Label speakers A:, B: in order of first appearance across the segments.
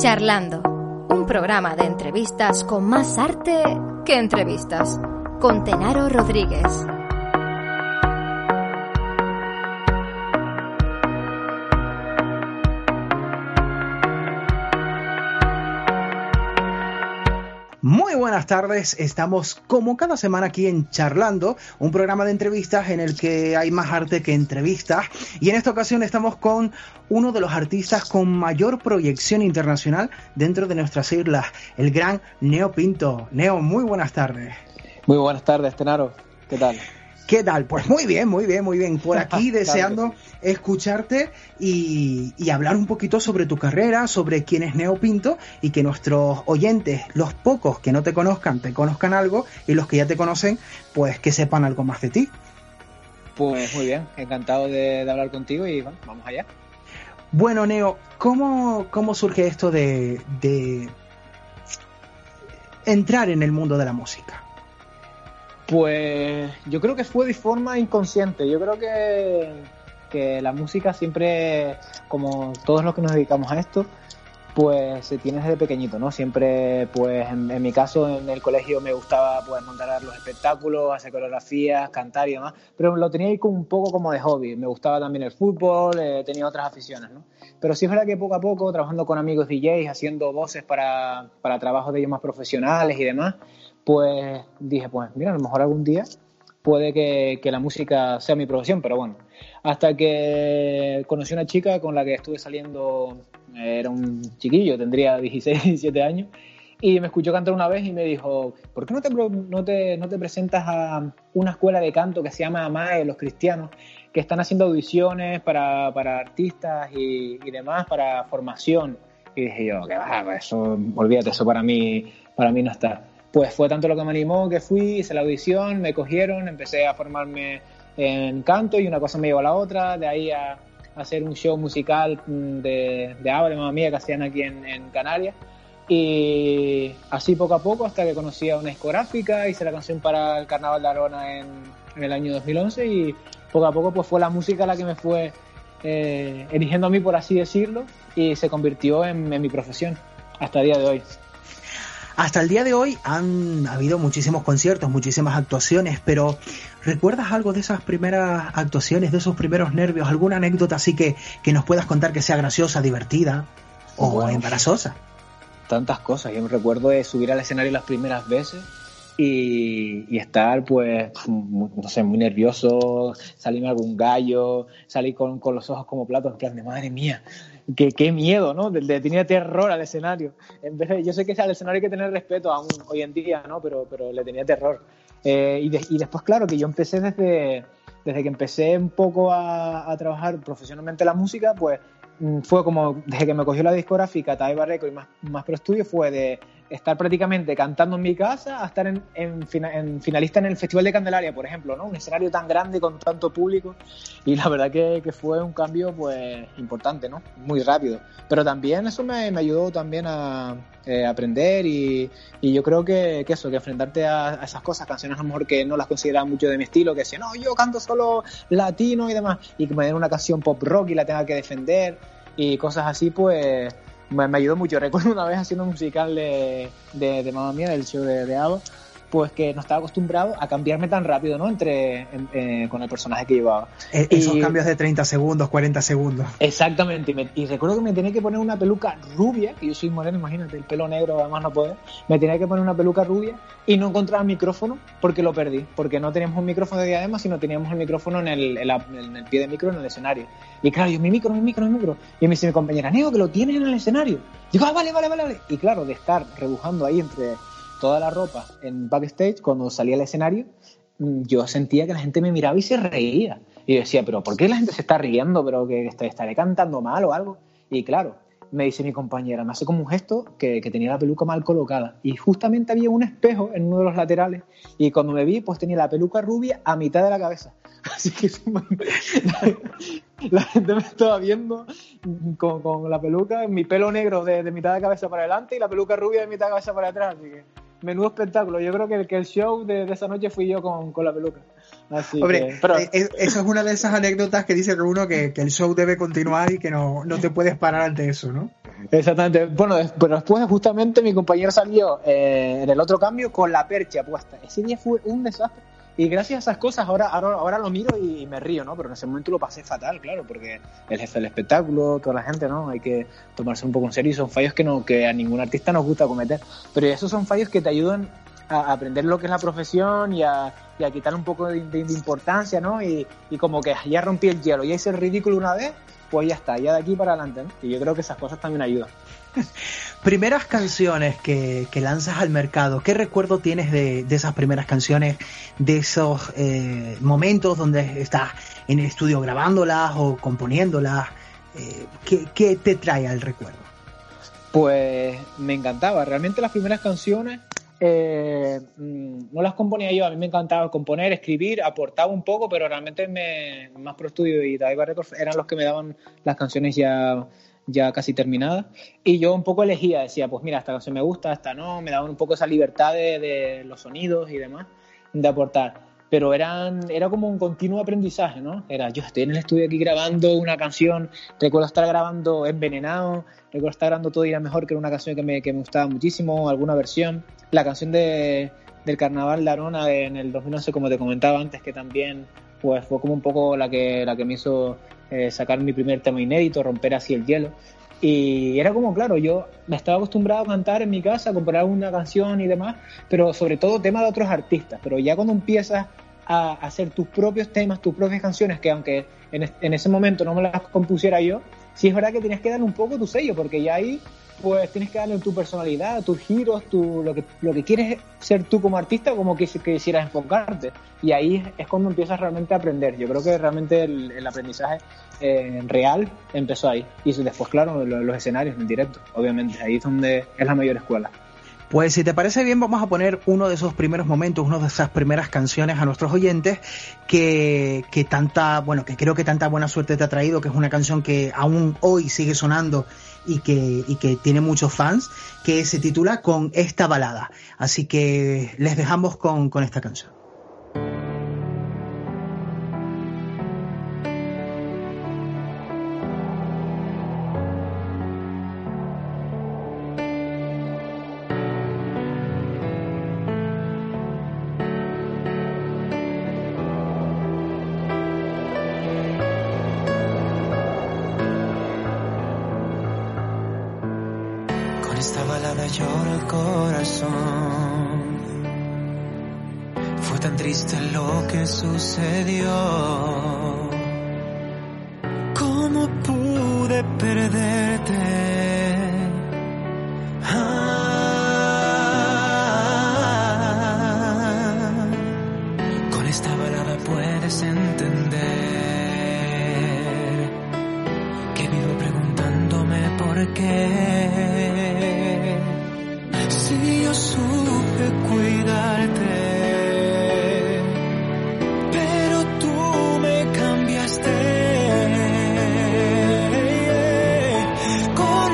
A: Charlando, un programa de entrevistas con más arte que entrevistas, con Tenaro Rodríguez.
B: Tardes, estamos como cada semana aquí en Charlando, un programa de entrevistas en el que hay más arte que entrevistas y en esta ocasión estamos con uno de los artistas con mayor proyección internacional dentro de nuestras islas, el gran Neo Pinto. Neo, muy buenas tardes.
C: Muy buenas tardes, Tenaro. ¿Qué tal?
B: ¿Qué tal? Pues muy bien, muy bien, muy bien. Por aquí deseando escucharte y, y, hablar un poquito sobre tu carrera, sobre quién es Neo Pinto y que nuestros oyentes, los pocos que no te conozcan, te conozcan algo y los que ya te conocen, pues que sepan algo más de ti.
C: Pues muy bien, encantado de, de hablar contigo y bueno, vamos allá.
B: Bueno, Neo, ¿cómo, cómo surge esto de, de entrar en el mundo de la música?
C: Pues yo creo que fue de forma inconsciente. Yo creo que, que la música siempre, como todos los que nos dedicamos a esto, pues se tiene desde pequeñito, ¿no? Siempre, pues en, en, mi caso, en el colegio me gustaba pues montar los espectáculos, hacer coreografías, cantar y demás, pero lo tenía ahí como un poco como de hobby. Me gustaba también el fútbol, eh, tenía otras aficiones, ¿no? Pero sí es verdad que poco a poco, trabajando con amigos DJs, haciendo voces para, para trabajos de ellos más profesionales y demás, pues dije, pues mira, a lo mejor algún día puede que, que, la música sea mi profesión, pero bueno, hasta que conocí una chica con la que estuve saliendo, era un chiquillo, tendría 16, 17 años, y me escuchó cantar una vez y me dijo, ¿por qué no te, no te, no te presentas a una escuela de canto que se llama AMAE, los cristianos, que están haciendo audiciones para, para artistas y, y, demás, para formación? Y dije yo, que va, eso, olvídate, eso para mí, para mí no está pues fue tanto lo que me animó que fui, hice la audición, me cogieron, empecé a formarme en canto y una cosa me llevó a la otra, de ahí a, hacer un show musical de, de de mamá mía, que hacían aquí en, Canarias. Y así poco a poco hasta que conocí a una discográfica, hice la canción para el Carnaval de Arona en, en el año 2011 y poco a poco pues fue la música la que me fue eh, eligiendo a mí, por así decirlo, y se convirtió en, en mi profesión hasta el día de hoy.
B: Hasta el día de hoy han habido muchísimos conciertos, muchísimas actuaciones, pero ¿recuerdas algo de esas primeras actuaciones, de esos primeros nervios? ¿Alguna anécdota así que, que nos puedas contar que sea graciosa, divertida o bueno, embarazosa?
C: Tantas cosas. Yo me recuerdo de subir al escenario las primeras veces y, y, estar, pues, no sé, muy nervioso, salirme algún gallo, salir con, con los ojos como platos, en plan de madre mía, qué, qué miedo, ¿no? Le tenía terror al escenario. En vez de, yo sé que al escenario hay que tener respeto aún hoy en día, ¿no? Pero, pero le tenía terror. Eh, y, de, y, después, claro, que yo empecé desde, desde que empecé un poco a, a trabajar profesionalmente la música, pues fue como, desde que me cogió la discográfica Taiba Record y más, más Pro Studio, fue de estar prácticamente cantando en mi casa a estar en, finalista en el Festival de Candelaria, por ejemplo, ¿no? Un escenario tan grande con tanto público y la verdad que, fue un cambio pues importante, ¿no? Muy rápido. Pero también eso me, ayudó también a eh, aprender y, yo creo que, que, eso, que enfrentarte a, a, esas cosas, canciones a lo mejor que no las consideraba mucho de mi estilo, que decían, no, yo canto solo latino y demás, y que me den una canción pop rock y la tenga que defender y cosas así, pues me, ayudó mucho. Recuerdo una vez haciendo un musical de, de, de Mía, del show de, de pues que no estaba acostumbrado a cambiarme tan rápido, ¿no? Entre, en, eh, con el personaje que llevaba.
B: Eh, esos y, cambios de 30 segundos, 40 segundos.
C: Exactamente. Y, me, y, recuerdo que me tenía que poner una peluca rubia, que yo soy moreno, imagínate, el pelo negro además no puede. Me tenía que poner una peluca rubia y no encontraba el micrófono porque lo perdí. Porque no teníamos un micrófono de diadema, sino teníamos el micrófono en el, en, la, en el pie de micro en el escenario. Y claro, yo, mi micro, mi micro, mi micro. Y me dice mi compañera, Neo, que lo tienes en el escenario. Digo, ah, vale, vale, vale, vale. Y claro, de estar rebujando ahí entre toda la ropa en backstage, cuando salía al escenario, yo sentía que la gente me miraba y se reía. Y yo decía, pero ¿por qué la gente se está riendo? ¿Pero que estaré cantando mal o algo? Y claro, me dice mi compañera, me hace como un gesto que, que, tenía la peluca mal colocada. Y justamente había un espejo en uno de los laterales. Y cuando me vi, pues tenía la peluca rubia a mitad de la cabeza. Así que la gente me estaba viendo con, con, la peluca, mi pelo negro de, de, mitad de cabeza para adelante y la peluca rubia de mitad de cabeza para atrás. Así que menudo espectáculo. Yo creo que el, que el show de, de esa noche fui yo con, con la peluca.
B: Hombre, eh, eso es una de esas anécdotas que dice que uno que, el show debe continuar y que no, no, te puedes parar ante eso, ¿no?
C: Exactamente. Bueno, pero después justamente mi compañero salió eh, en el otro cambio con la percha puesta. Ese día fue un desastre. Y gracias a esas cosas ahora, ahora, ahora lo miro y, me río, ¿no? Pero en ese momento lo pasé fatal, claro, porque el jefe del espectáculo, toda la gente, ¿no? Hay que tomarse un poco en serio y son fallos que, no, que a ningún artista nos gusta cometer. Pero esos son fallos que te ayudan a aprender lo que es la profesión y a, quitar un poco de, importancia, ¿no? Y, como que ya rompí el hielo, ya hice el ridículo una vez, pues ya está, ya de aquí para adelante. Y yo creo que esas cosas también ayudan.
B: Primeras canciones que, lanzas al mercado, ¿qué recuerdo tienes de, esas primeras canciones, de esos eh, momentos donde estás en el estudio grabándolas o componiéndolas? Eh, ¿qué, ¿Qué te trae al recuerdo?
C: Pues me encantaba, realmente las primeras canciones eh, mm, no las componía yo, a mí me encantaba componer, escribir, aportaba un poco, pero realmente me, más Pro Studio y Daiva Records eran los que me daban las canciones ya, ya casi terminadas. Y yo un poco elegía, decía, pues mira, esta canción me gusta, esta no, me daban un poco esa libertad de, de los sonidos y demás, de aportar pero eran, era como un continuo aprendizaje, ¿no? Era, yo estoy en el estudio aquí grabando una canción, recuerdo estar grabando Envenenado, recuerdo estar grabando Todo Irá Mejor, que era una canción que me, que me gustaba muchísimo, alguna versión, la canción de, del Carnaval de Arona en el 2011, como te comentaba antes, que también pues fue como un poco la que, la que me hizo eh, sacar mi primer tema inédito, romper así el hielo. Y era como, claro, yo me estaba acostumbrado a cantar en mi casa, a componer una canción y demás, pero sobre todo temas de otros artistas. Pero ya cuando empiezas a hacer tus propios temas, tus propias canciones, que aunque en, en ese momento no me las compusiera yo, sí es verdad que tienes que darle un poco tu sello, porque ya ahí pues tienes que darle tu personalidad, tus giros, tu, lo, que, lo que quieres ser tú como artista, como que, quisieras enfocarte. Y ahí es cuando empiezas realmente a aprender. Yo creo que realmente el, aprendizaje eh, real empezó ahí. Y después, claro, los, los escenarios en directo, obviamente. Ahí es donde es la mayor escuela.
B: Pues si te parece bien, vamos a poner uno de esos primeros momentos, una de esas primeras canciones a nuestros oyentes que, que tanta, bueno, que creo que tanta buena suerte te ha traído, que es una canción que aún hoy sigue sonando y que, y que tiene muchos fans, que se titula Con esta balada. Así que les dejamos con, con esta canción.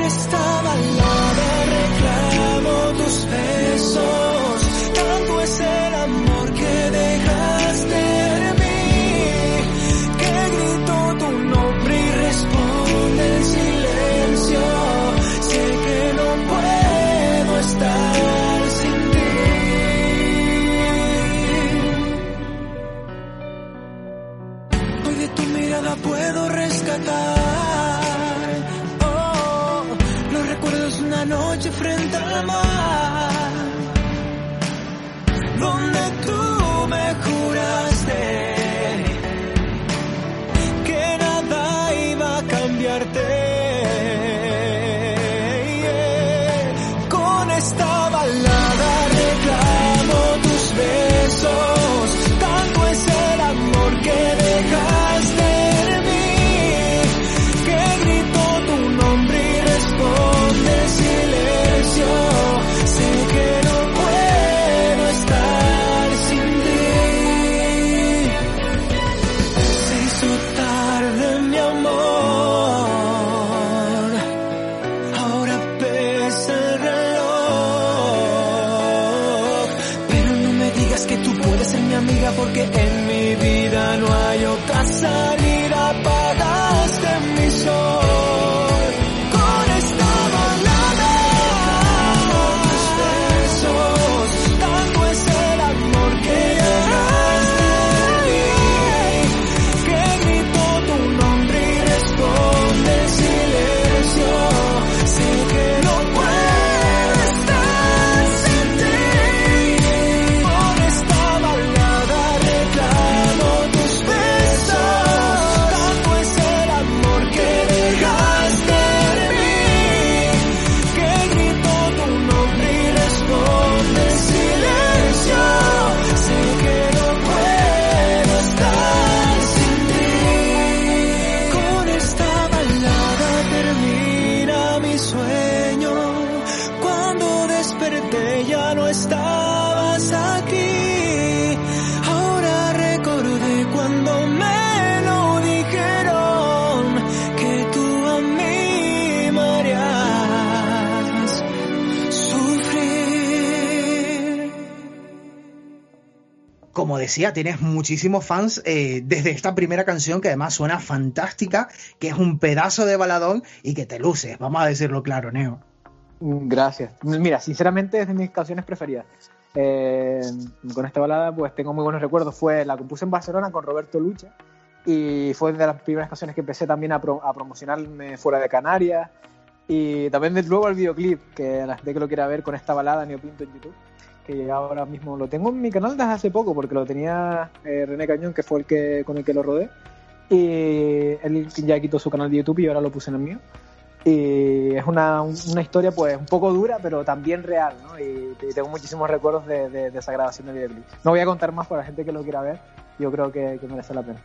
D: Sé
B: decía, tienes muchísimos fans eh, desde esta primera canción que además suena fantástica, que es un pedazo de baladón y que te luces, vamos a decirlo claro, Neo.
C: Mm, Gracias. Mira, sinceramente es de mis canciones preferidas. Eh, con esta balada pues tengo muy buenos recuerdos. Fue la compuse en Barcelona con Roberto Lucha y fue de las primeras canciones que empecé también a, pro- promocionarme fuera de Canarias y también de luego el videoclip que la gente que lo quiera ver con esta balada Neo Pinto en YouTube que ahora mismo lo tengo en mi canal desde hace poco porque lo tenía eh, René Cañón que fue el que con el que lo rodé. Y él ya quitó su canal de YouTube y ahora lo puse en el mío. Y es una, una historia pues un poco dura pero también real y, tengo muchísimos recuerdos de, esa grabación de videoclip. No voy a contar más para la gente que lo quiera ver. Yo creo que merece la pena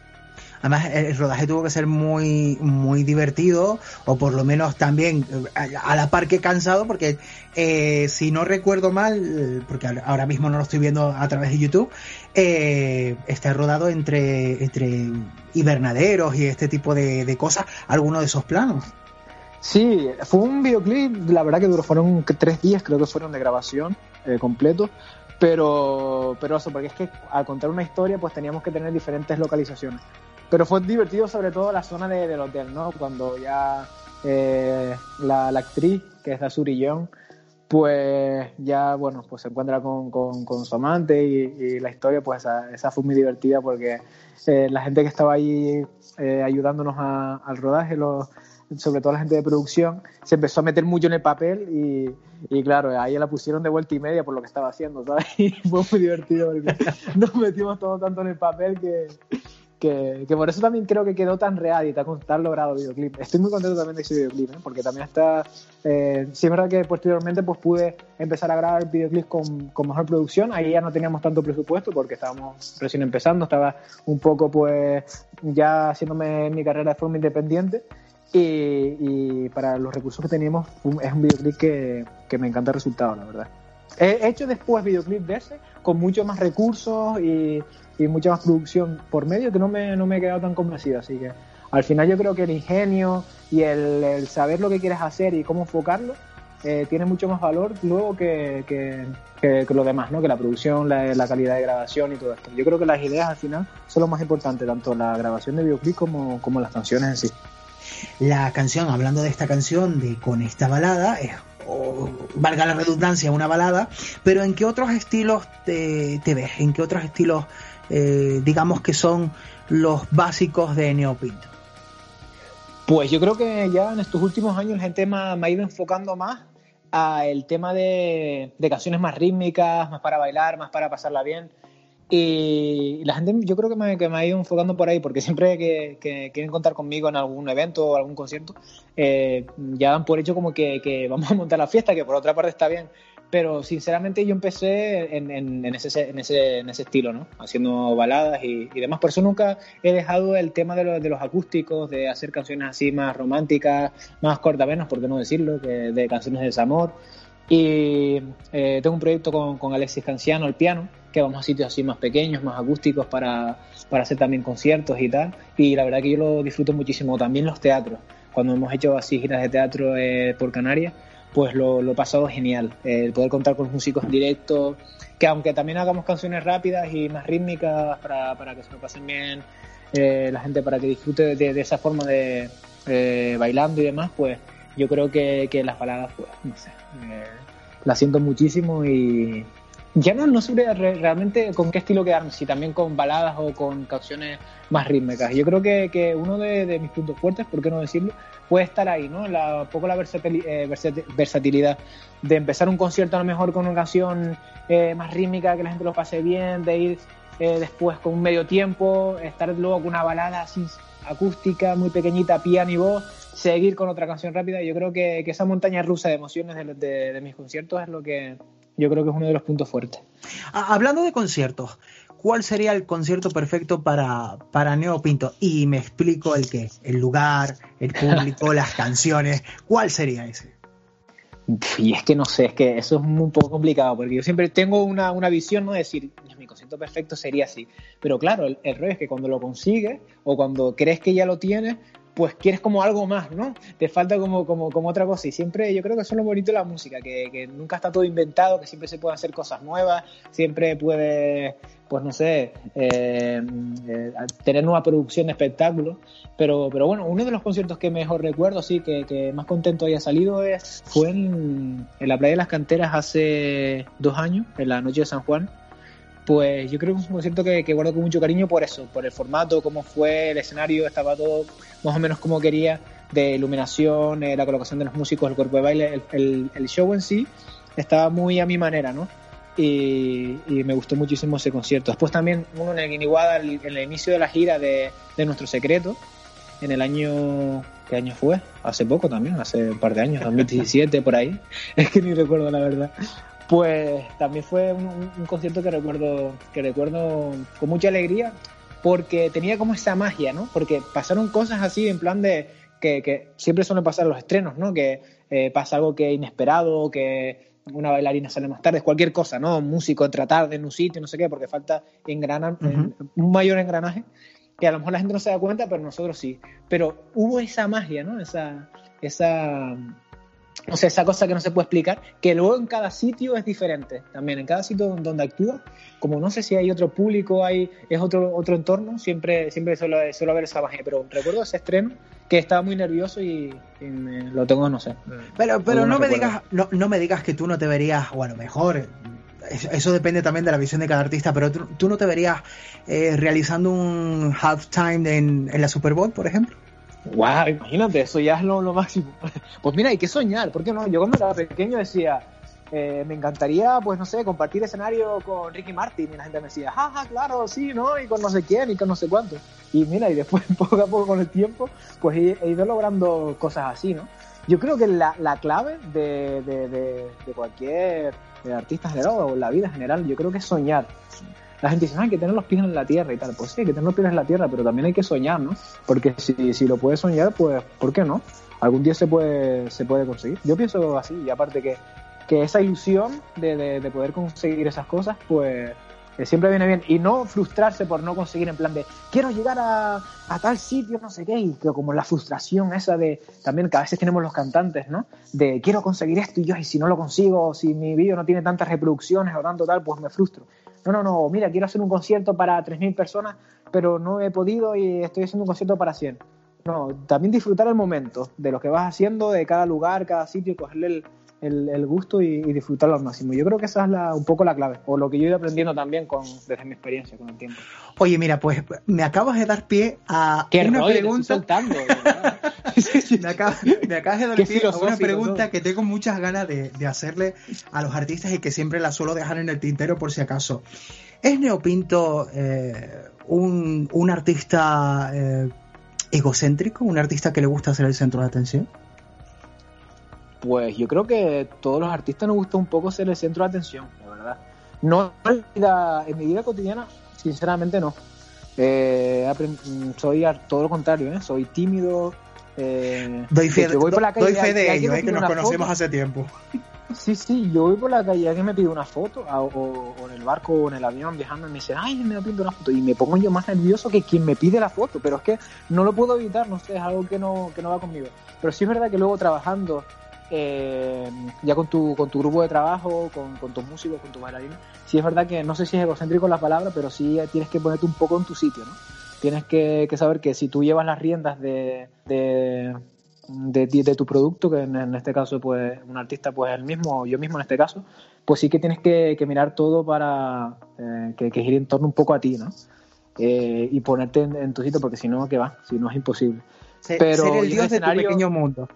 B: Además, el rodaje tuvo que ser muy, muy divertido, o por lo menos también eh, a la par que cansado, porque eh, si no recuerdo mal, porque ahora- mismo no lo estoy viendo a través de YouTube, eh, está rodado entre, entre invernaderos y este tipo de, de cosas, alguno de esos planos.
C: Sí, fue un videoclip, la verdad que duró, fueron tres días, creo que fueron de grabación completo, pero, pero eso, porque es que al contar una historia pues teníamos que tener diferentes localizaciones. Pero fue divertido sobre todo la zona de- del hotel, ¿no? Cuando ya eh, la, la actriz, que es la Surillón, pues ya, bueno, pues se encuentra con, con, con su amante y, y la historia, pues esa, esa fue muy divertida porque eh, la gente que estaba ahí eh, ayudándonos a- al rodaje, los, sobre todo la gente de producción, se empezó a meter mucho en el papel y, y claro, ahí la pusieron de vuelta y media por lo que estaba haciendo, ¿sabes? Y fue muy divertido porque nos metimos todo tanto en el papel que, que, que por eso también creo que quedó tan real y tan, tan logrado el videoclip. Estoy muy contento también de ese videoclip, ¿eh? porque también está... Eh, sí es verdad que posteriormente pues pude empezar a grabar videoclips con, con mejor producción, ahí ya no teníamos tanto presupuesto porque estábamos recién empezando, estaba un poco pues ya haciéndome mi carrera de forma independiente y, y para los recursos que teníamos es un videoclip que, que me encanta el resultado, la verdad. He hecho después videoclip de ese con mucho más recursos y, y mucha más producción por medio que no me, no me he quedado tan convencido. Así que al final yo creo que el ingenio y el, el saber lo que quieres hacer y cómo enfocarlo eh, tiene mucho más valor luego que, que, que- que lo demás, ¿no? que la producción, la, la calidad de grabación y todo esto. Yo creo que las ideas al final son lo más importante, tanto la grabación de videoclip como, como las canciones en sí.
B: La canción, hablando de esta canción, de con esta balada, es, valga la redundancia, una balada, pero ¿en qué otros estilos te, te ves? ¿En qué otros estilos, eh, digamos que son los básicos de Neopinto?
C: Pues yo creo que ya en estos últimos años la gente me ha, ido enfocando más a el tema de, de canciones más rítmicas, más para bailar, más para pasarla bien. Y la gente yo creo que me, que me ha ido enfocando por ahí, porque siempre que, que quieren contar conmigo en algún evento o algún concierto, eh, ya dan por hecho como que vamos a montar la fiesta, que por otra parte está bien. Pero sinceramente yo empecé en, en- en ese, en, ese, en ese estilo, ¿no? Haciendo baladas y, y demás. Por eso nunca he dejado el tema de, lo- de los acústicos, de hacer canciones así más románticas, más cortavenas, por qué no decirlo, que de canciones de desamor. Y eh, tengo un proyecto con, con Alexis Canciano, el piano, que vamos a sitios así más pequeños, más acústicos para, para hacer también conciertos y tal. Y la verdad que yo lo disfruto muchísimo. También los teatros. Cuando hemos hecho así giras de teatro eh, por Canarias, pues lo, lo genial. El poder contar con los músicos en directo, que aunque también hagamos canciones rápidas y más rítmicas para, para que se lo pasen bien eh, la gente, para que disfrute de, de esa forma de eh, bailando y demás, pues yo creo que, que las baladas, pues, no sé, eh, las siento muchísimo y ya no, no re- realmente con qué estilo quedarme, si también con baladas o con canciones más rítmicas. Yo creo que, que uno de, de mis puntos fuertes, por qué no decirlo, puede estar ahí, ¿no? La, un poco la versatili- eh, versati- versatilidad de empezar un concierto a lo mejor con una canción eh, más rítmica, que la gente lo pase bien, de ir eh, después con un medio tiempo, estar luego con una balada así acústica, muy pequeñita, piano y voz, seguir con otra canción rápida. Yo creo que, que esa montaña rusa de emociones de, de- de mis conciertos es lo que yo creo que es uno de los puntos fuertes.
B: Hablando de conciertos, ¿cuál sería el concierto perfecto para, para Neo Pinto? Y me explico el qué, el lugar, el público, las canciones, ¿cuál sería ese?
C: Y es que no sé, es que eso es un poco complicado, porque yo siempre tengo una, una visión, ¿no? De decir, mi concierto perfecto sería así. Pero claro, el, el rollo es que cuando lo consigues o cuando crees que ya lo tienes, pues quieres como algo más, ¿no? Te falta como, como, otra cosa. Y siempre, yo creo que eso es lo bonito de la música, que, que nunca está todo inventado, que siempre se pueden hacer cosas nuevas, siempre puede, pues no sé, eh, eh, tener nueva producción de espectáculos. Pero, pero bueno, uno de los conciertos que mejor recuerdo, sí, que, que más contento haya salido es, fue en, en la playa de las canteras hace dos años, en la noche de San Juan. Pues yo creo que es un concierto que, que guardo con mucho cariño por eso, por el formato, cómo fue, el escenario, estaba todo más o menos como quería, de iluminación, eh, la colocación de los músicos, el cuerpo de baile, el, el- el show en sí, estaba muy a mi manera, ¿no? Y, y me gustó muchísimo ese concierto. Después también uno en el Guiniguada, en el inicio de la gira de, de Nuestro Secreto, en el año... ¿Qué año fue? Hace poco también, hace un par de años, 2017 por ahí. Es que ni recuerdo la verdad. Pues también fue un, un- un concierto que recuerdo, que recuerdo con mucha alegría porque tenía como esa magia, ¿no? Porque pasaron cosas así en plan de que, que siempre suelen pasar los estrenos, ¿no? Que eh, pasa algo que inesperado, que una bailarina sale más tarde, cualquier cosa, ¿no? Un músico entra tarde en un sitio, no sé qué, porque falta engrana,
B: Ujú.
C: un mayor engranaje que a lo mejor la gente no se da cuenta, pero nosotros sí. Pero hubo esa magia, ¿no? Esa, esa, no sé, esa cosa que no se puede explicar, que luego en cada sitio es diferente. También en cada sitio donde actúa, como no sé si hay otro público, hay, es otro, otro entorno, siempre, siempre suelo, suelo ver esa magia. Pero recuerdo ese estreno que estaba muy nervioso y, y me- lo tengo, no sé.
B: Pero, pero no me digas, no, no me digas que tú no te verías, o a lo mejor, eso, eso depende también de la visión de cada artista, pero tú, tú no te verías eh, realizando un halftime en, en la Super Bowl, por ejemplo.
C: Wow, imagínate, eso ya es lo, máximo. Pues mira, hay que soñar, ¿por qué no? Yo cuando era pequeño decía, eh, me encantaría, pues no sé, compartir escenario con Ricky Martin. Y la gente me decía, jaja, claro, sí, ¿no? Y con no sé quién y con no sé cuánto. Y mira, y después, poco a poco con el tiempo, pues he, ido logrando cosas así, ¿no? Yo creo que la, la clave de, de, de, de cualquier de artista en general o la vida en general, yo creo que es soñar. La gente dice, no, hay que tener los pies en la tierra y tal. Pues sí, hay que tener los pies en la tierra, pero también hay que soñar, ¿no? Porque si, si lo puedes soñar, pues, ¿por qué no? Algún día se puede, se puede conseguir. Yo pienso así, y aparte que, que esa ilusión de, de, de poder conseguir esas cosas, pues que siempre viene bien. Y no frustrarse por no conseguir en plan de, quiero llegar a, tal sitio, no sé qué, y que como la frustración esa de, también que a veces tenemos los cantantes, ¿no? De, quiero conseguir esto y yo, y si no lo consigo, si mi vídeo no tiene tantas reproducciones o tanto tal, pues me frustro. No, no, no, mira, quiero hacer un concierto para 3.000 personas, pero no he podido y estoy haciendo un concierto para 100. No, también disfrutar el momento de lo que vas haciendo, de cada lugar, cada sitio, cogerle el, el, el gusto y, y, disfrutarlo al máximo. Yo creo que esa es la, un poco la clave, o lo que yo he ido aprendiendo también con, desde mi experiencia con el tiempo.
B: Oye, mira, pues me acabas de dar pie a
C: ¿Qué
B: una
C: rollo?
B: pregunta.
C: Soltando,
B: me, acabas, me, acabas, de dar
C: Qué
B: pie a una pregunta
C: ¿no?
B: que tengo muchas ganas de, de, hacerle a los artistas y que siempre la suelo dejar en el tintero por si acaso. ¿Es Neopinto eh, un, un, artista eh, egocéntrico? ¿Un artista que le gusta ser el centro de atención?
C: Pues yo creo que todos los artistas nos gusta un poco ser el centro de atención, la verdad. No en mi vida, en mi vida cotidiana, sinceramente no. Eh, soy todo lo contrario, ¿eh? soy tímido. Eh,
B: doy fe de, voy por la calle, doy fe de ello, que nos conocemos foto. hace tiempo.
C: Sí, sí, yo voy por la calle, alguien me pide una foto, o, o, o, en el barco o en el avión viajando, y me dice, ay, me pinto una foto, y me pongo yo más nervioso que quien me pide la foto, pero es que no lo puedo evitar, no sé, es algo que no, que no va conmigo. Pero sí es verdad que luego trabajando
E: eh, ya con tu, con tu grupo de trabajo, con, con tus músicos, con tus bailarines, sí es verdad que no sé si es egocéntrico la palabra, pero sí tienes que ponerte un poco en tu sitio, ¿no? Tienes que, que saber que si tú llevas las riendas de, de, de, de tu producto, que en, en, este caso pues un artista pues el mismo, yo mismo en este caso, pues sí que tienes que, que mirar todo para eh, que, que, gire en torno un poco a ti, ¿no? Eh, y ponerte en, en, tu sitio, porque si no, ¿qué va? Si no es imposible.
B: Ser, Pero ser el dios de tu pequeño mundo.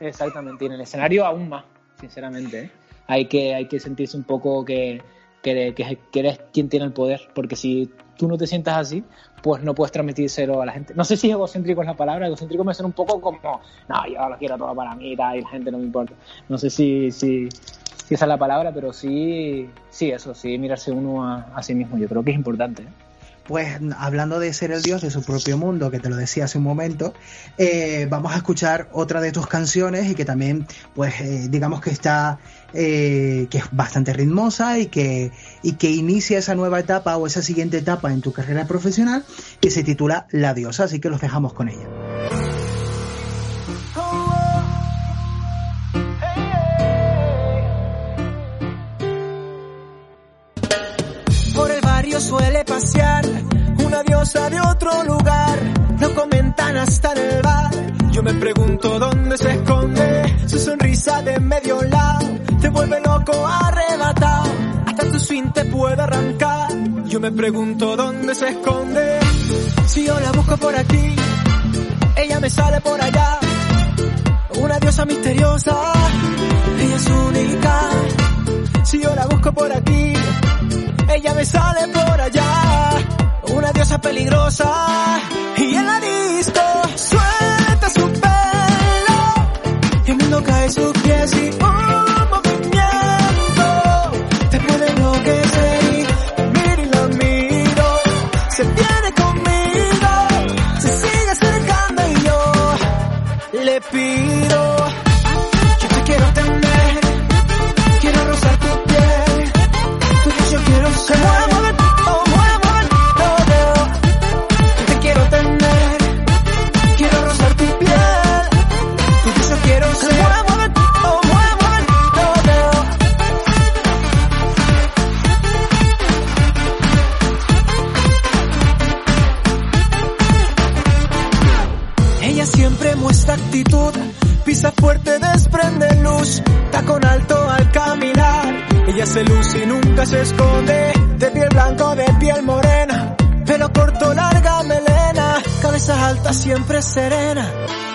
E: Exactamente, y en el escenario aún más, sinceramente. ¿eh? Hay, que, hay que sentirse un poco que, que, que, eres quien tiene el poder, porque si tú no te sientas así, pues no puedes transmitírselo a la gente. No sé si egocéntrico es la palabra, egocéntrico me suena un poco como, no, yo lo quiero todo para mí y la gente no me importa. No sé si, si, si esa es la palabra, pero sí, sí, eso, sí, mirarse uno a, a sí mismo, yo creo que es importante. ¿eh?
B: Pues hablando de ser el dios de su propio mundo, que te lo decía hace un momento, eh, vamos a escuchar otra de tus canciones y que también, pues, eh, digamos que está, eh, que es bastante ritmosa y que, y que inicia esa nueva etapa o esa siguiente etapa en tu carrera profesional que se titula La diosa, así que los dejamos con ella.
C: Suele pasear una diosa de otro lugar. Lo comentan hasta en el bar. Yo me pregunto dónde se esconde su sonrisa de medio lado. Te vuelve loco arrebatado. Hasta tu swing te puede arrancar. Yo me pregunto dónde se esconde. Si yo la busco por aquí, ella me sale por allá. Una diosa misteriosa, ella es única. Si yo la busco por aquí, ella me sale por allá, una diosa peligrosa. Y en la disco suelta su pelo, y el mundo cae sus pies y un serena.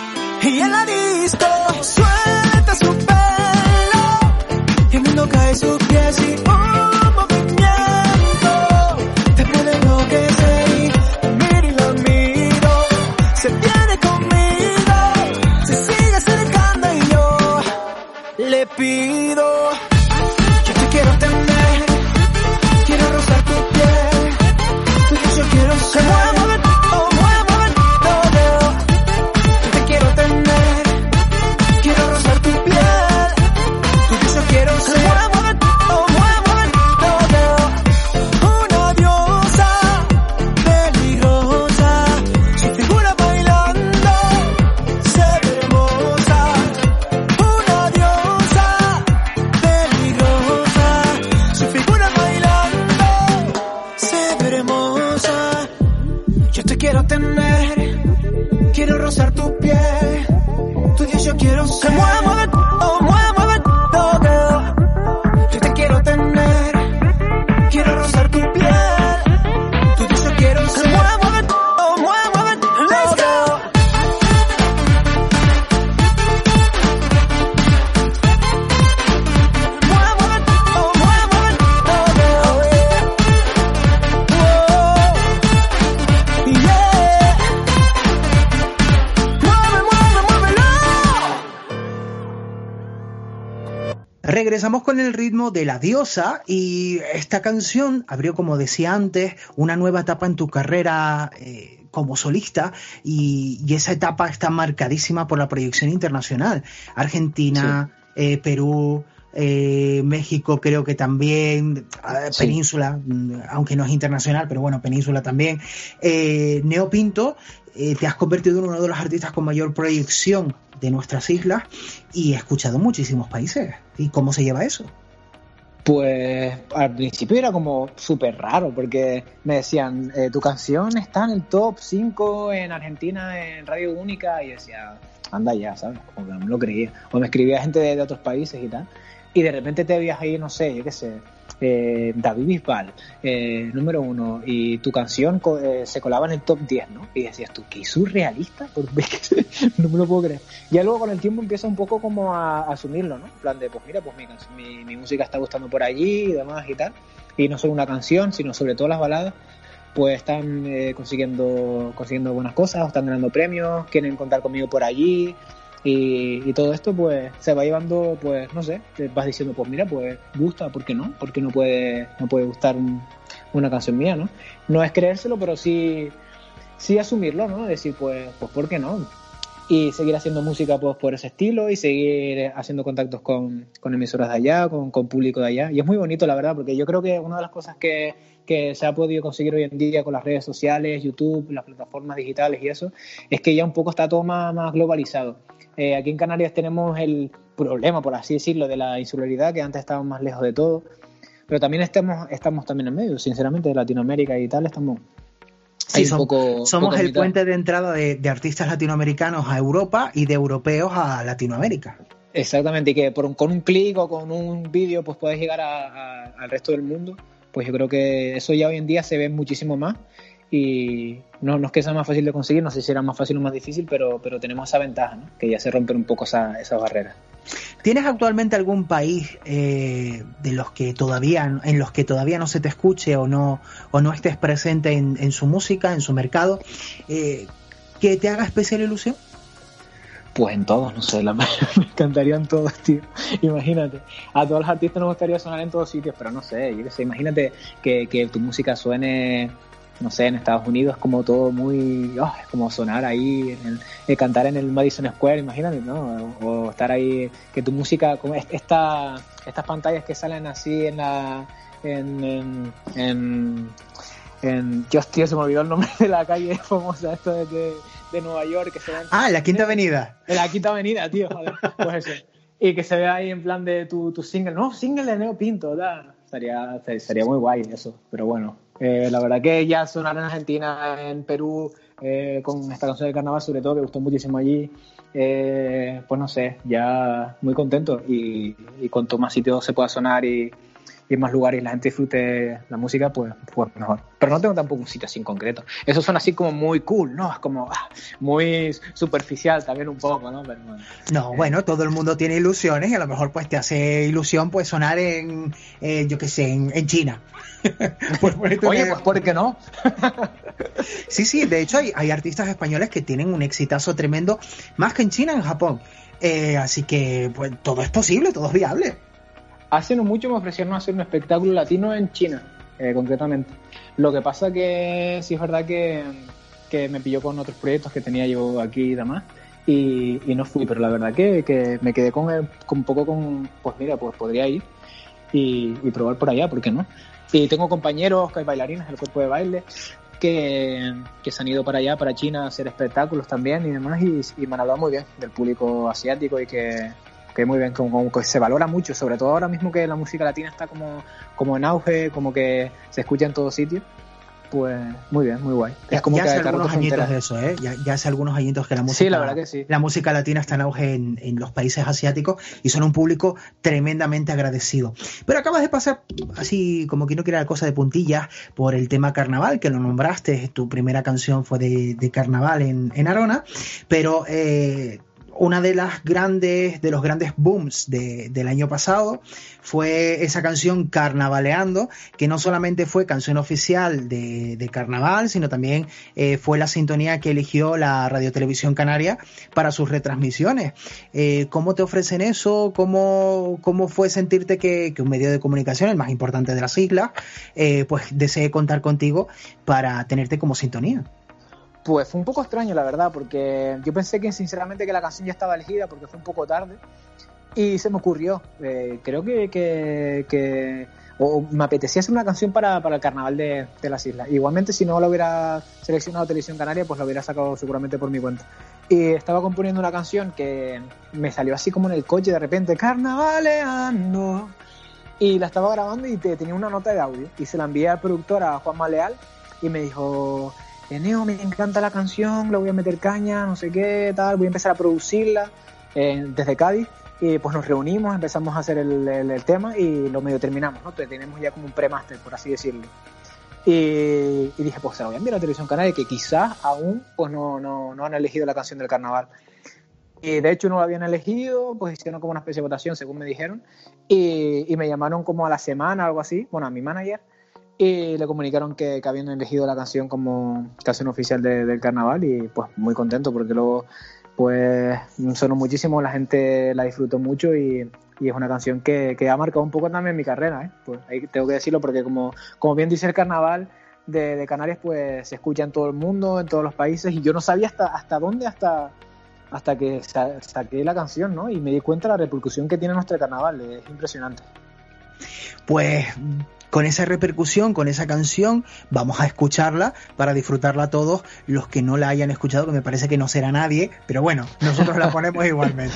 B: Ritmo de la diosa y esta canción abrió, como decía antes, una nueva etapa en tu carrera eh, como solista y, y esa etapa está marcadísima por la proyección internacional. Argentina, eh, Perú, eh, México creo que también, Península, mm, aunque no es internacional, pero bueno, Península también. Neo Pinto, te has convertido en uno de los artistas con mayor proyección de nuestras islas y he escuchado muchísimos países. ¿Y cómo se lleva eso?
C: Pues al principio era como súper raro porque me decían, tu canción está en el top 5 en Argentina en Radio Única y decía, anda ya, ¿sabes? Como que no me lo creía. O me escribía gente de, de otros países y tal y de repente te veías ahí, no sé, yo qué sé, eh, David Bisbal, eh, número uno, y tu canción eh, se colaba en el top 10, ¿no? Y decías tú, qué surrealista, no me lo puedo creer. Ya luego con el tiempo empieza un poco como a, asumirlo, ¿no? En plan de, pues mira, pues mi, mi, música está gustando por allí y demás y tal. Y no solo una canción, sino sobre todo las baladas, pues están consiguiendo, consiguiendo buenas cosas, están ganando premios, quieren contar conmigo por allí, y, todo esto pues se va llevando, pues no sé, te vas diciendo, pues mira, pues gusta, ¿por qué no? ¿Por qué no puede, no puede gustar una canción mía, no? No es creérselo, pero sí, sí asumirlo, ¿no? Decir, pues, pues ¿por qué no? Y seguir haciendo música pues, por ese estilo y seguir haciendo contactos con, con emisoras de allá, con, con público de allá. Y es muy bonito, la verdad, porque yo creo que una de las cosas que, que se ha podido conseguir hoy en día con las redes sociales, YouTube, las plataformas digitales y eso, es que ya un poco está todo más, más globalizado. Eh, aquí en Canarias tenemos el problema, por así decirlo, de la insularidad, que antes estábamos más lejos de todo, pero también estamos, estamos también en medio, sinceramente, de Latinoamérica y tal, estamos...
B: Sí, somos el puente de entrada de, artistas latinoamericanos a Europa y de europeos a Latinoamérica.
C: Exactamente, y que por, con un clic o con un vídeo pues puedes llegar al resto del mundo, pues yo creo que eso ya hoy en día se ve muchísimo más y no, no es que sea más fácil de conseguir, no sé si era más fácil o más difícil, pero, pero tenemos esa ventaja, ¿no? que ya se rompen un poco esas esa barreras.
B: ¿Tienes actualmente algún país eh, de los que todavía, en los que todavía no se te escuche o no, o no estés presente en, su música, en su mercado, eh, que te haga especial ilusión?
C: Pues en todos, no sé, la, me encantarían todos, tío. Imagínate. A todos los artistas nos gustaría sonar en todos sitios, pero no sé, yo sé, imagínate que tu música suene no sé, en Estados Unidos es como todo muy, oh, es como sonar ahí, en cantar en el Madison Square, imagínate, ¿no? O, estar ahí, que tu música, como esta, estas pantallas que salen así en la, en, en, en, en Dios, tío, se me olvidó el nombre de la calle famosa, esto de, de, Nueva York, que se ven,
B: Ah, la Quinta Avenida.
C: En la Quinta Avenida, tío, joder, pues eso. Y que se ve ahí en plan de tu, tu single, no, single de Neo Pinto, da. Estaría, sería muy guay eso, pero bueno, eh, la verdad que ya sonar en Argentina, en Perú, eh, con esta canción de carnaval, sobre todo, que gustó muchísimo allí, eh, pues no sé, ya muy contento y, y cuanto más sitios se pueda sonar y, y en más lugares la gente disfrute la música, pues, pues mejor. Pero no tengo tampoco un sitio así en concreto. Eso suena así como muy cool, ¿no? Es como ah, muy superficial también un poco, ¿no?
B: no, bueno, todo el mundo tiene ilusiones y a lo mejor pues te hace ilusión pues sonar en, yo qué sé, en, China.
C: pues, Oye, pues ¿por qué no?
B: sí, sí, de hecho hay, hay, artistas españoles que tienen un exitazo tremendo, más que en China, en Japón. Eh, así que pues todo es posible, todo es viable.
C: Hace no mucho me ofrecieron hacer un espectáculo latino en China, eh, concretamente. Lo que pasa que sí es verdad que, me pilló con otros proyectos que tenía yo aquí y demás. Y, no fui, pero la verdad que, me quedé con, un poco con, pues mira, pues podría ir y, probar por allá, ¿por qué no? Y tengo compañeros que hay bailarines del cuerpo de baile que, se han ido para allá, para China, a hacer espectáculos también y demás, y, y me han hablado muy bien del público asiático y que, que muy bien, como, que se valora mucho, sobre todo ahora mismo que la música latina está como, como en auge, como que se escucha en todos sitios. Pues muy bien, muy guay.
B: Es como ya hace algunos añitos de eso, ¿eh? Ya, hace algunos añitos que la música,
C: la, verdad que sí.
B: la música latina está en auge en, en, los países asiáticos y son un público tremendamente agradecido. Pero acabas de pasar, así como que no quiera la cosa de puntillas, por el tema carnaval, que lo nombraste, tu primera canción fue de, de carnaval en, en Arona, pero eh, una de las grandes, de los grandes booms del año pasado fue esa canción Carnavaleando, que no solamente fue canción oficial de, carnaval, sino también eh, fue la sintonía que eligió la Radio Televisión Canaria para sus retransmisiones. Eh, ¿Cómo te ofrecen eso? ¿Cómo, cómo fue sentirte que, un medio de comunicación, el más importante de las islas, eh, pues desee contar contigo para tenerte como sintonía?
C: Pues fue un poco extraño, la verdad, porque yo pensé que sinceramente que la canción ya estaba elegida porque fue un poco tarde.
F: y se me ocurrió, eh, creo que, que, o me apetecía hacer una canción para, para el carnaval de, de, las islas. Igualmente, si no lo hubiera seleccionado Televisión Canaria, pues lo hubiera sacado seguramente por mi cuenta. Y estaba componiendo una canción que me salió así como en el coche de repente, carnavaleando. Y la estaba grabando y te, tenía una nota de audio. Y se la envié al productor, a Juan Maleal, y me dijo, Eneo, me encanta la canción, le voy a meter caña, no sé qué, tal, voy a empezar a producirla eh, desde Cádiz y pues nos reunimos, empezamos a hacer el, el, el tema y lo medio terminamos, ¿no? Tenemos ya como un pre-master, por así decirlo. Y, y, dije, pues se lo voy a enviar a la televisión canaria que quizás aún pues no, no, no han elegido la canción del carnaval. Y de hecho no la habían elegido, pues hicieron como una especie de votación, según me dijeron, y, y me llamaron como a la semana, algo así, bueno, a mi manager, y le comunicaron que, que habían elegido la canción como canción oficial de, del carnaval y pues muy contento porque luego pues sonó muchísimo, la gente la disfrutó mucho y, y es una canción que, que, ha marcado un poco también mi carrera, ¿eh? pues tengo que decirlo porque como, como bien dice el carnaval de, de, Canarias, pues se escucha en todo el mundo, en todos los países y yo no sabía hasta, hasta dónde, hasta, hasta que sa saqué la canción, ¿no? Y me di cuenta de la repercusión que tiene nuestro carnaval, es impresionante.
C: Pues con esa repercusión, con esa canción, vamos a escucharla para disfrutarla todos los que no la hayan escuchado, que me parece que no será nadie, pero bueno, nosotros la ponemos igualmente.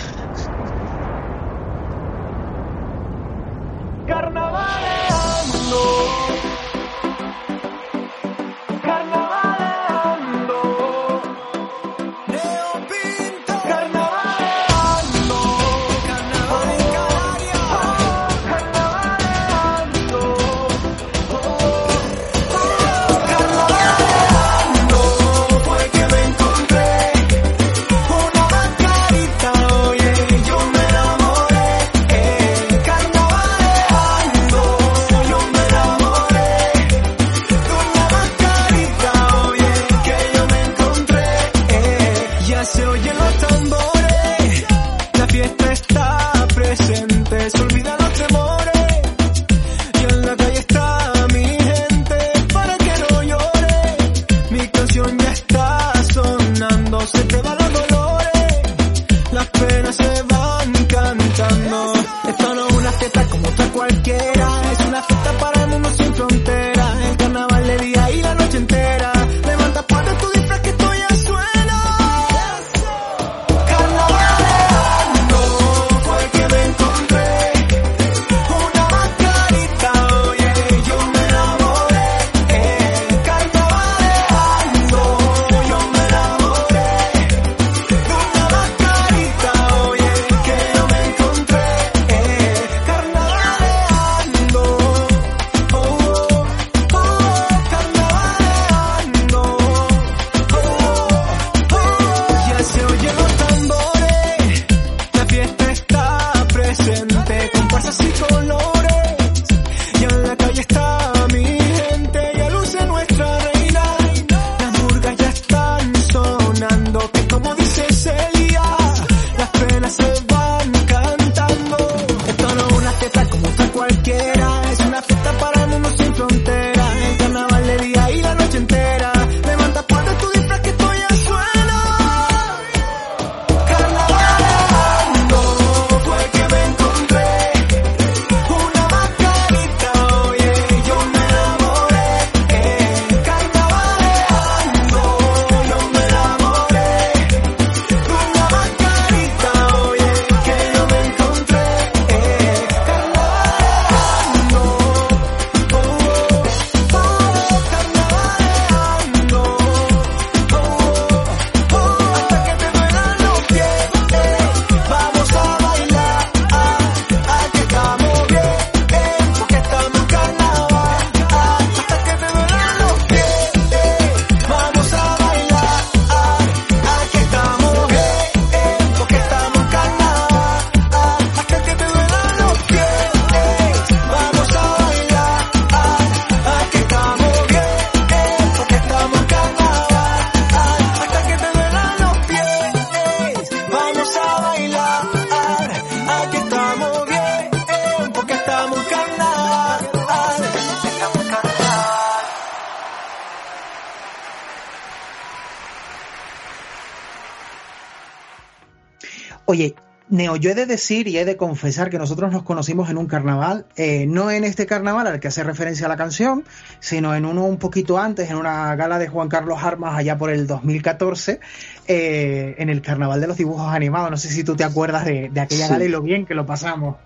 C: Oye,
B: Neo, yo he de decir y he de confesar que nosotros nos conocimos en un carnaval, eh, no en este carnaval al que hace referencia a la canción, sino en uno un poquito antes, en una gala de Juan Carlos Armas allá por el 2014, eh, en el carnaval de los dibujos animados. No sé si tú te acuerdas de, aquella gala y lo bien que lo pasamos.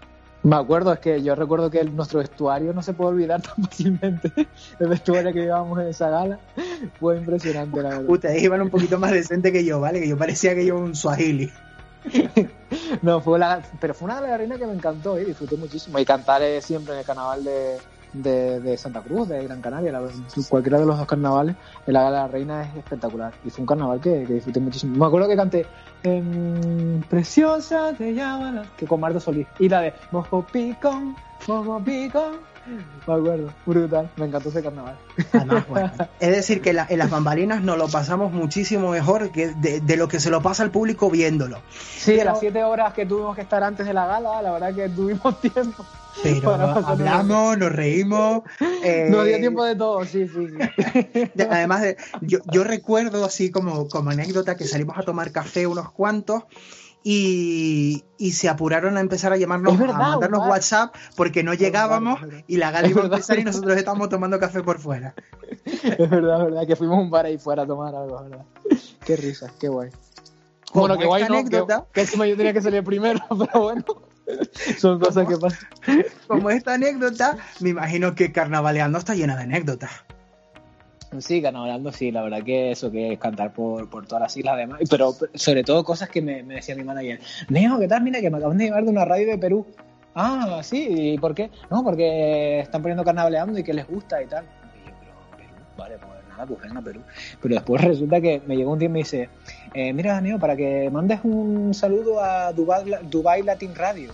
C: Me acuerdo, es que yo recuerdo que nuestro vestuario no se puede olvidar tan fácilmente. El vestuario que llevábamos en esa gala fue impresionante, la verdad.
B: Ustedes iban un poquito más decente que yo, ¿vale? Que yo parecía que yo un swahili.
C: no, fue la, pero fue una reinas que me encantó y disfruté muchísimo. Y cantar siempre en el carnaval de, de, Santa Cruz, de Gran Canaria, cualquiera de los dos carnavales, el de la Reina es espectacular. Y fue un carnaval que, disfruté muchísimo. Me acuerdo que canté Preciosa te llaman, que con Marta Solís. Y la de Mojo Picón, Mojo Picón. Me acuerdo, brutal, me encantó ese carnaval.
B: es decir, que en las bambalinas nos lo pasamos muchísimo mejor que de, lo que se lo pasa al público viéndolo.
C: Sí, de las siete horas que tuvimos que estar antes de la gala, la verdad que tuvimos tiempo.
B: Pero hablamos, nos reímos.
C: Eh, no dio tiempo de todo, sí, sí.
B: Además, de, yo, yo recuerdo así como, como anécdota que salimos a tomar café unos cuantos y, se apuraron a empezar a llamarnos, a mandarnos WhatsApp porque no llegábamos y la gala iba a empezar y nosotros estábamos tomando café por fuera.
C: Es verdad, es verdad, que fuimos a un bar ahí fuera a tomar algo, ¿verdad? Qué risa, qué guay. bueno, qué guay, anécdota, que, encima yo tenía que salir primero, pero bueno. Son cosas que pasan.
B: Como esta anécdota, me imagino que Carnavaleando está llena de anécdotas.
C: Sí, hablando, sí, la verdad que eso, que es cantar por, por todas las islas además, pero sobre todo cosas que me, decía mi manager, Neo, ¿qué tal? Mira que me acaban de llevar de una radio de Perú. Ah, sí, ¿y por qué? No, porque están poniendo carnavaleando y que les gusta y tal. Y yo, pero Perú, vale, pues nada, pues venga Perú. Pero después resulta que me llegó un día y me dice, eh, mira, Neo, para que mandes un saludo a Dubai, Dubai Latin Radio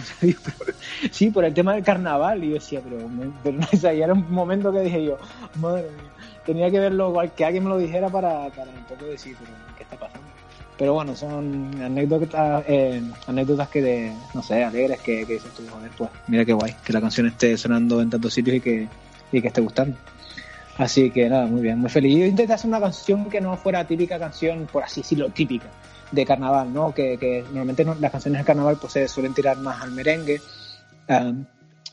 C: sí, por el tema del carnaval. Y yo decía, pero, pero o era un momento que dije yo, madre mía, tenía que verlo, que alguien me lo dijera para, para un poco decir, pero ¿qué está pasando? Pero bueno, son anécdotas, eh, anécdotas que de, no sé, alegres que, que dices tú, joder, pues mira qué guay, que la canción esté sonando en tantos sitios y que, y que esté gustando. Así que nada, muy bien, muy feliz. Yo intenté hacer una canción que no fuera típica canción, por así decirlo, típica de carnaval, ¿no? Que, normalmente las canciones de carnaval pues se suelen tirar más al merengue,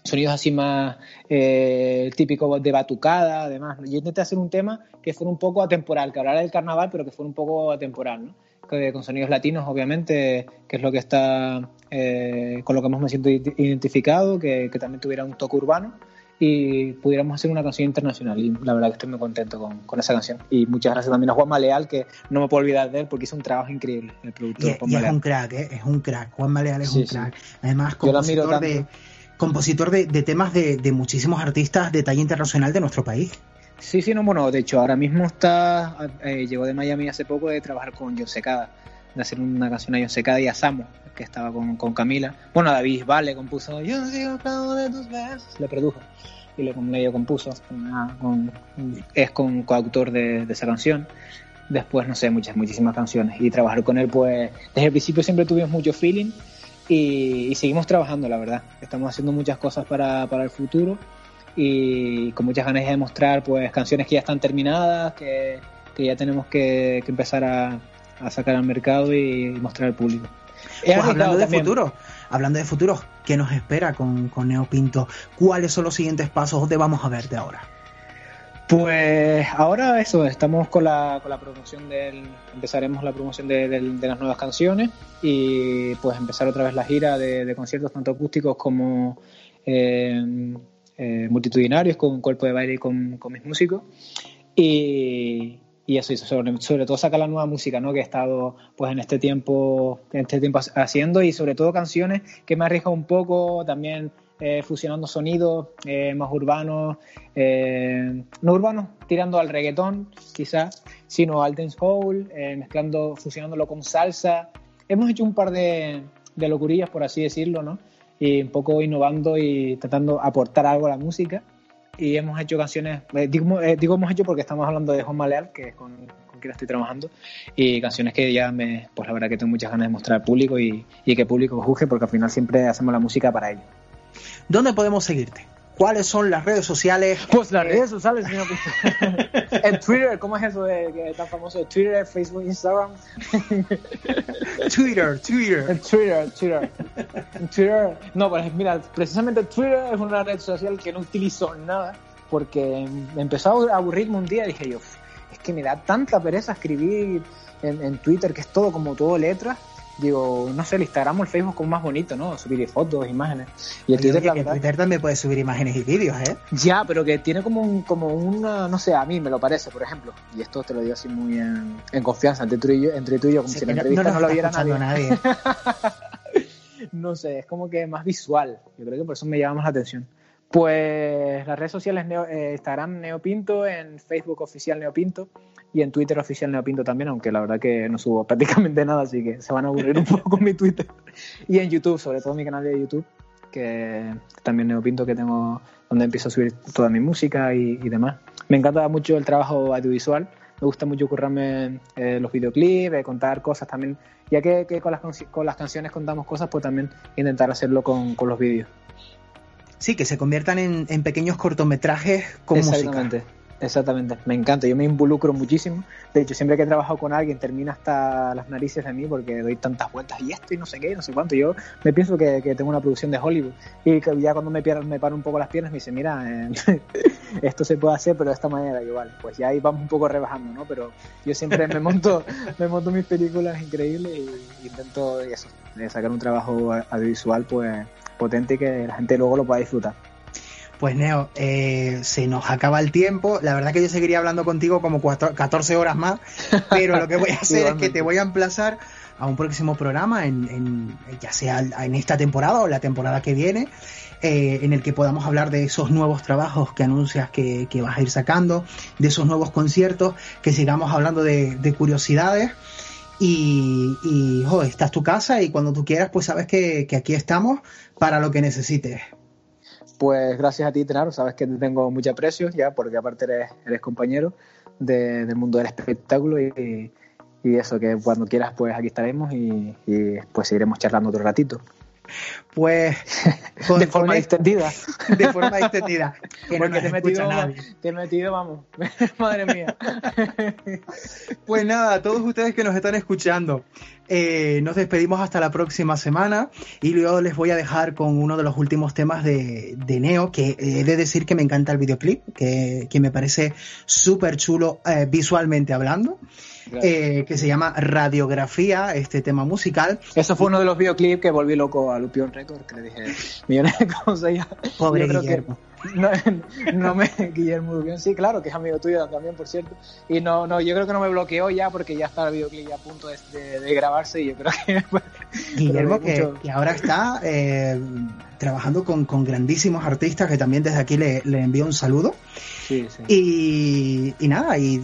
C: sonidos así más eh, típicos de batucada, además. Yo intenté hacer un tema que fuera un poco atemporal, que hablara del carnaval, pero que fuera un poco atemporal, ¿no? con sonidos latinos, obviamente, que es lo que está, eh, con lo que hemos me siento identificado, que, que también tuviera un toque urbano y pudiéramos hacer una canción internacional. Y la verdad que estoy muy contento con, con, esa canción. Y muchas gracias también a Juan Maleal, que no me puedo olvidar de él porque hizo un trabajo increíble, el productor.
B: Y, es un crack, ¿eh? es un crack. Juan Maleal es un crack. Además, compositor, de, compositor de, de temas de, de, muchísimos artistas de talla internacional de nuestro país.
C: Sí, sí, no, bueno, de hecho, ahora mismo está, eh, llegó de Miami hace poco de trabajar con John Secada, de hacer una canción a John Secada y a Samo, que estaba con, con Camila. Bueno, David Vale compuso Yo sigo de tus besos, le produjo y le medio compuso, es con coautor de, esa canción. Después, no sé, muchas, muchísimas canciones. Y trabajar con él, pues, desde el principio siempre tuvimos mucho feeling y, seguimos trabajando, la verdad. Estamos haciendo muchas cosas para, para el futuro y con muchas ganas de demostrar, pues, canciones que ya están terminadas, que, que ya tenemos que, que empezar a, a, sacar al mercado y, mostrar al público.
B: Pues hablando de futuro, hablando de futuro, ¿qué nos espera con, con Neo Pinto? ¿Cuáles son los siguientes pasos? ¿Dónde vamos a ver de ahora?
C: Pues ahora eso, estamos con la, con la promoción del, empezaremos la promoción de, las nuevas canciones y pues empezar otra vez la gira de, conciertos tanto acústicos como eh, eh, multitudinarios con cuerpo de baile y con, con mis músicos y, y eso, sobre, sobre todo sacar la nueva música ¿no? que he estado pues en este tiempo en este tiempo haciendo y sobre todo canciones que me arriesgan un poco también eh, fusionando sonidos eh, más urbanos eh, no urbanos tirando al reggaetón quizás sino al dancehall mezclando fusionándolo con salsa. Hemos hecho un par de, de por así decirlo no y un poco innovando y tratando de aportar algo a la música y hemos hecho canciones, eh, digo, eh, digo, hemos hecho porque estamos hablando de Juan Maleal, que es con, quien estoy trabajando, y canciones que ya me, pues la verdad que tengo muchas ganas de mostrar al público y, y que el público juzgue, porque al final siempre hacemos la música para ellos.
B: ¿Dónde podemos seguirte? ¿Cuáles son las redes sociales?
C: Pues las redes sociales, señor En Twitter, ¿cómo es eso de tan famoso? Twitter, Facebook, Instagram.
B: Twitter, Twitter.
C: En Twitter, Twitter. En Twitter. No, pues mira, precisamente Twitter es una red social que no utilizo nada porque me empezó a aburrirme un día y dije yo, es que me da tanta pereza escribir en, en Twitter que es todo como todo letras digo, no sé, el Instagram o el Facebook como más bonito, ¿no? Subir fotos, imágenes.
B: Y el Twitter, que Twitter también puede subir imágenes y vídeos, ¿eh?
C: Ya, pero que tiene como un, como una, no sé, a mí me lo parece, por ejemplo, y esto te lo digo así muy en, confianza entre tú y yo, entre tú y yo como si la entrevista no, lo viera nadie. no sé, es como que más visual. Yo creo que por eso me llama más la atención. Pues las redes sociales Neo, eh, Instagram Neopinto, en Facebook oficial Neopinto y en Twitter oficial Neopinto también, aunque la verdad que no subo prácticamente nada, así que se van a aburrir un poco con mi Twitter. Y en YouTube, sobre todo mi canal de YouTube, que también Neopinto, que tengo donde empiezo a subir toda mi música y, demás. Me encanta mucho el trabajo audiovisual, me gusta mucho currarme eh, los videoclips, eh, contar cosas también, ya que, con, las, con las canciones contamos cosas, pues también intentar hacerlo con, con los vídeos.
B: Sí, que se conviertan en, en pequeños cortometrajes con
C: Exactamente. Exactamente, me encanta, yo me involucro muchísimo. De hecho, siempre que he trabajado con alguien termina hasta las narices de mí porque doy tantas vueltas y esto y no sé qué, no sé cuánto. Yo me pienso que, tengo una producción de Hollywood y que ya cuando me, me paro un poco las piernas me dice, mira, eh, esto se puede hacer, pero de esta manera igual. Pues ya ahí vamos un poco rebajando, ¿no? Pero yo siempre me monto, me monto mis películas increíbles e intento eso, sacar un trabajo audiovisual pues potente y que la gente luego lo pueda disfrutar.
B: Pues Neo, eh, se nos acaba el tiempo. La verdad que yo seguiría hablando contigo como 14 horas más, pero lo que voy a hacer es que te voy a emplazar a un próximo programa, en, ya sea en esta temporada o la temporada que viene, eh, en el que podamos hablar de esos nuevos trabajos que anuncias que, vas a ir sacando, de esos nuevos conciertos, que sigamos hablando de, curiosidades. Y, y esta es tu casa y cuando tú quieras, pues sabes que aquí estamos para lo que necesites.
C: Pues gracias a ti, Tenaro, sabes que te tengo mucho aprecio ya, porque aparte eres, eres compañero del mundo del espectáculo y, eso, que cuando quieras, pues aquí estaremos y, y pues seguiremos charlando otro ratito.
B: Pues
C: de forma extendida.
B: De forma extendida.
C: Porque te, he metido, te he metido, vamos. Madre mía.
B: Pues nada, a todos ustedes que nos están escuchando, eh, nos despedimos hasta la próxima semana y luego les voy a dejar con uno de los últimos temas de, Neo, que he de decir que me encanta el videoclip, que, me parece súper chulo eh, visualmente hablando. Eh, que se llama Radiografía, este tema musical.
C: Eso fue uno de los videoclips que volví loco a Lupion Record, que le dije millones de cosas ya.
B: Pobre Guillermo.
C: no, no, me Guillermo Lupión, sí, claro, que es amigo tuyo también, por cierto. Y no, no, yo creo que no me bloqueó ya porque ya está el videoclip ya a punto de, grabarse y yo creo que...
B: Guillermo, que, ahora está eh, trabajando con, con, grandísimos artistas, que también desde aquí le, le envío un saludo.
C: Sí, sí.
B: Y, y nada, y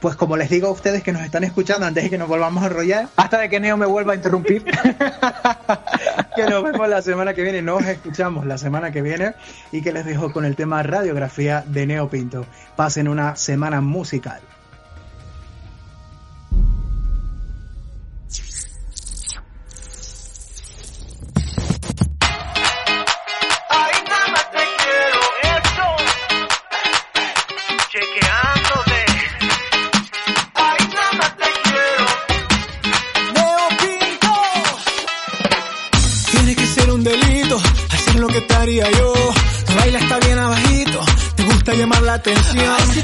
B: pues como les digo a ustedes que nos están escuchando antes de que nos volvamos a enrollar.
C: Hasta de que Neo me vuelva a interrumpir.
B: que nos vemos la semana que viene, nos escuchamos la semana que viene y que les dejo con el tema radiografía de Neo Pinto. Pasen una semana musical.
D: Atención.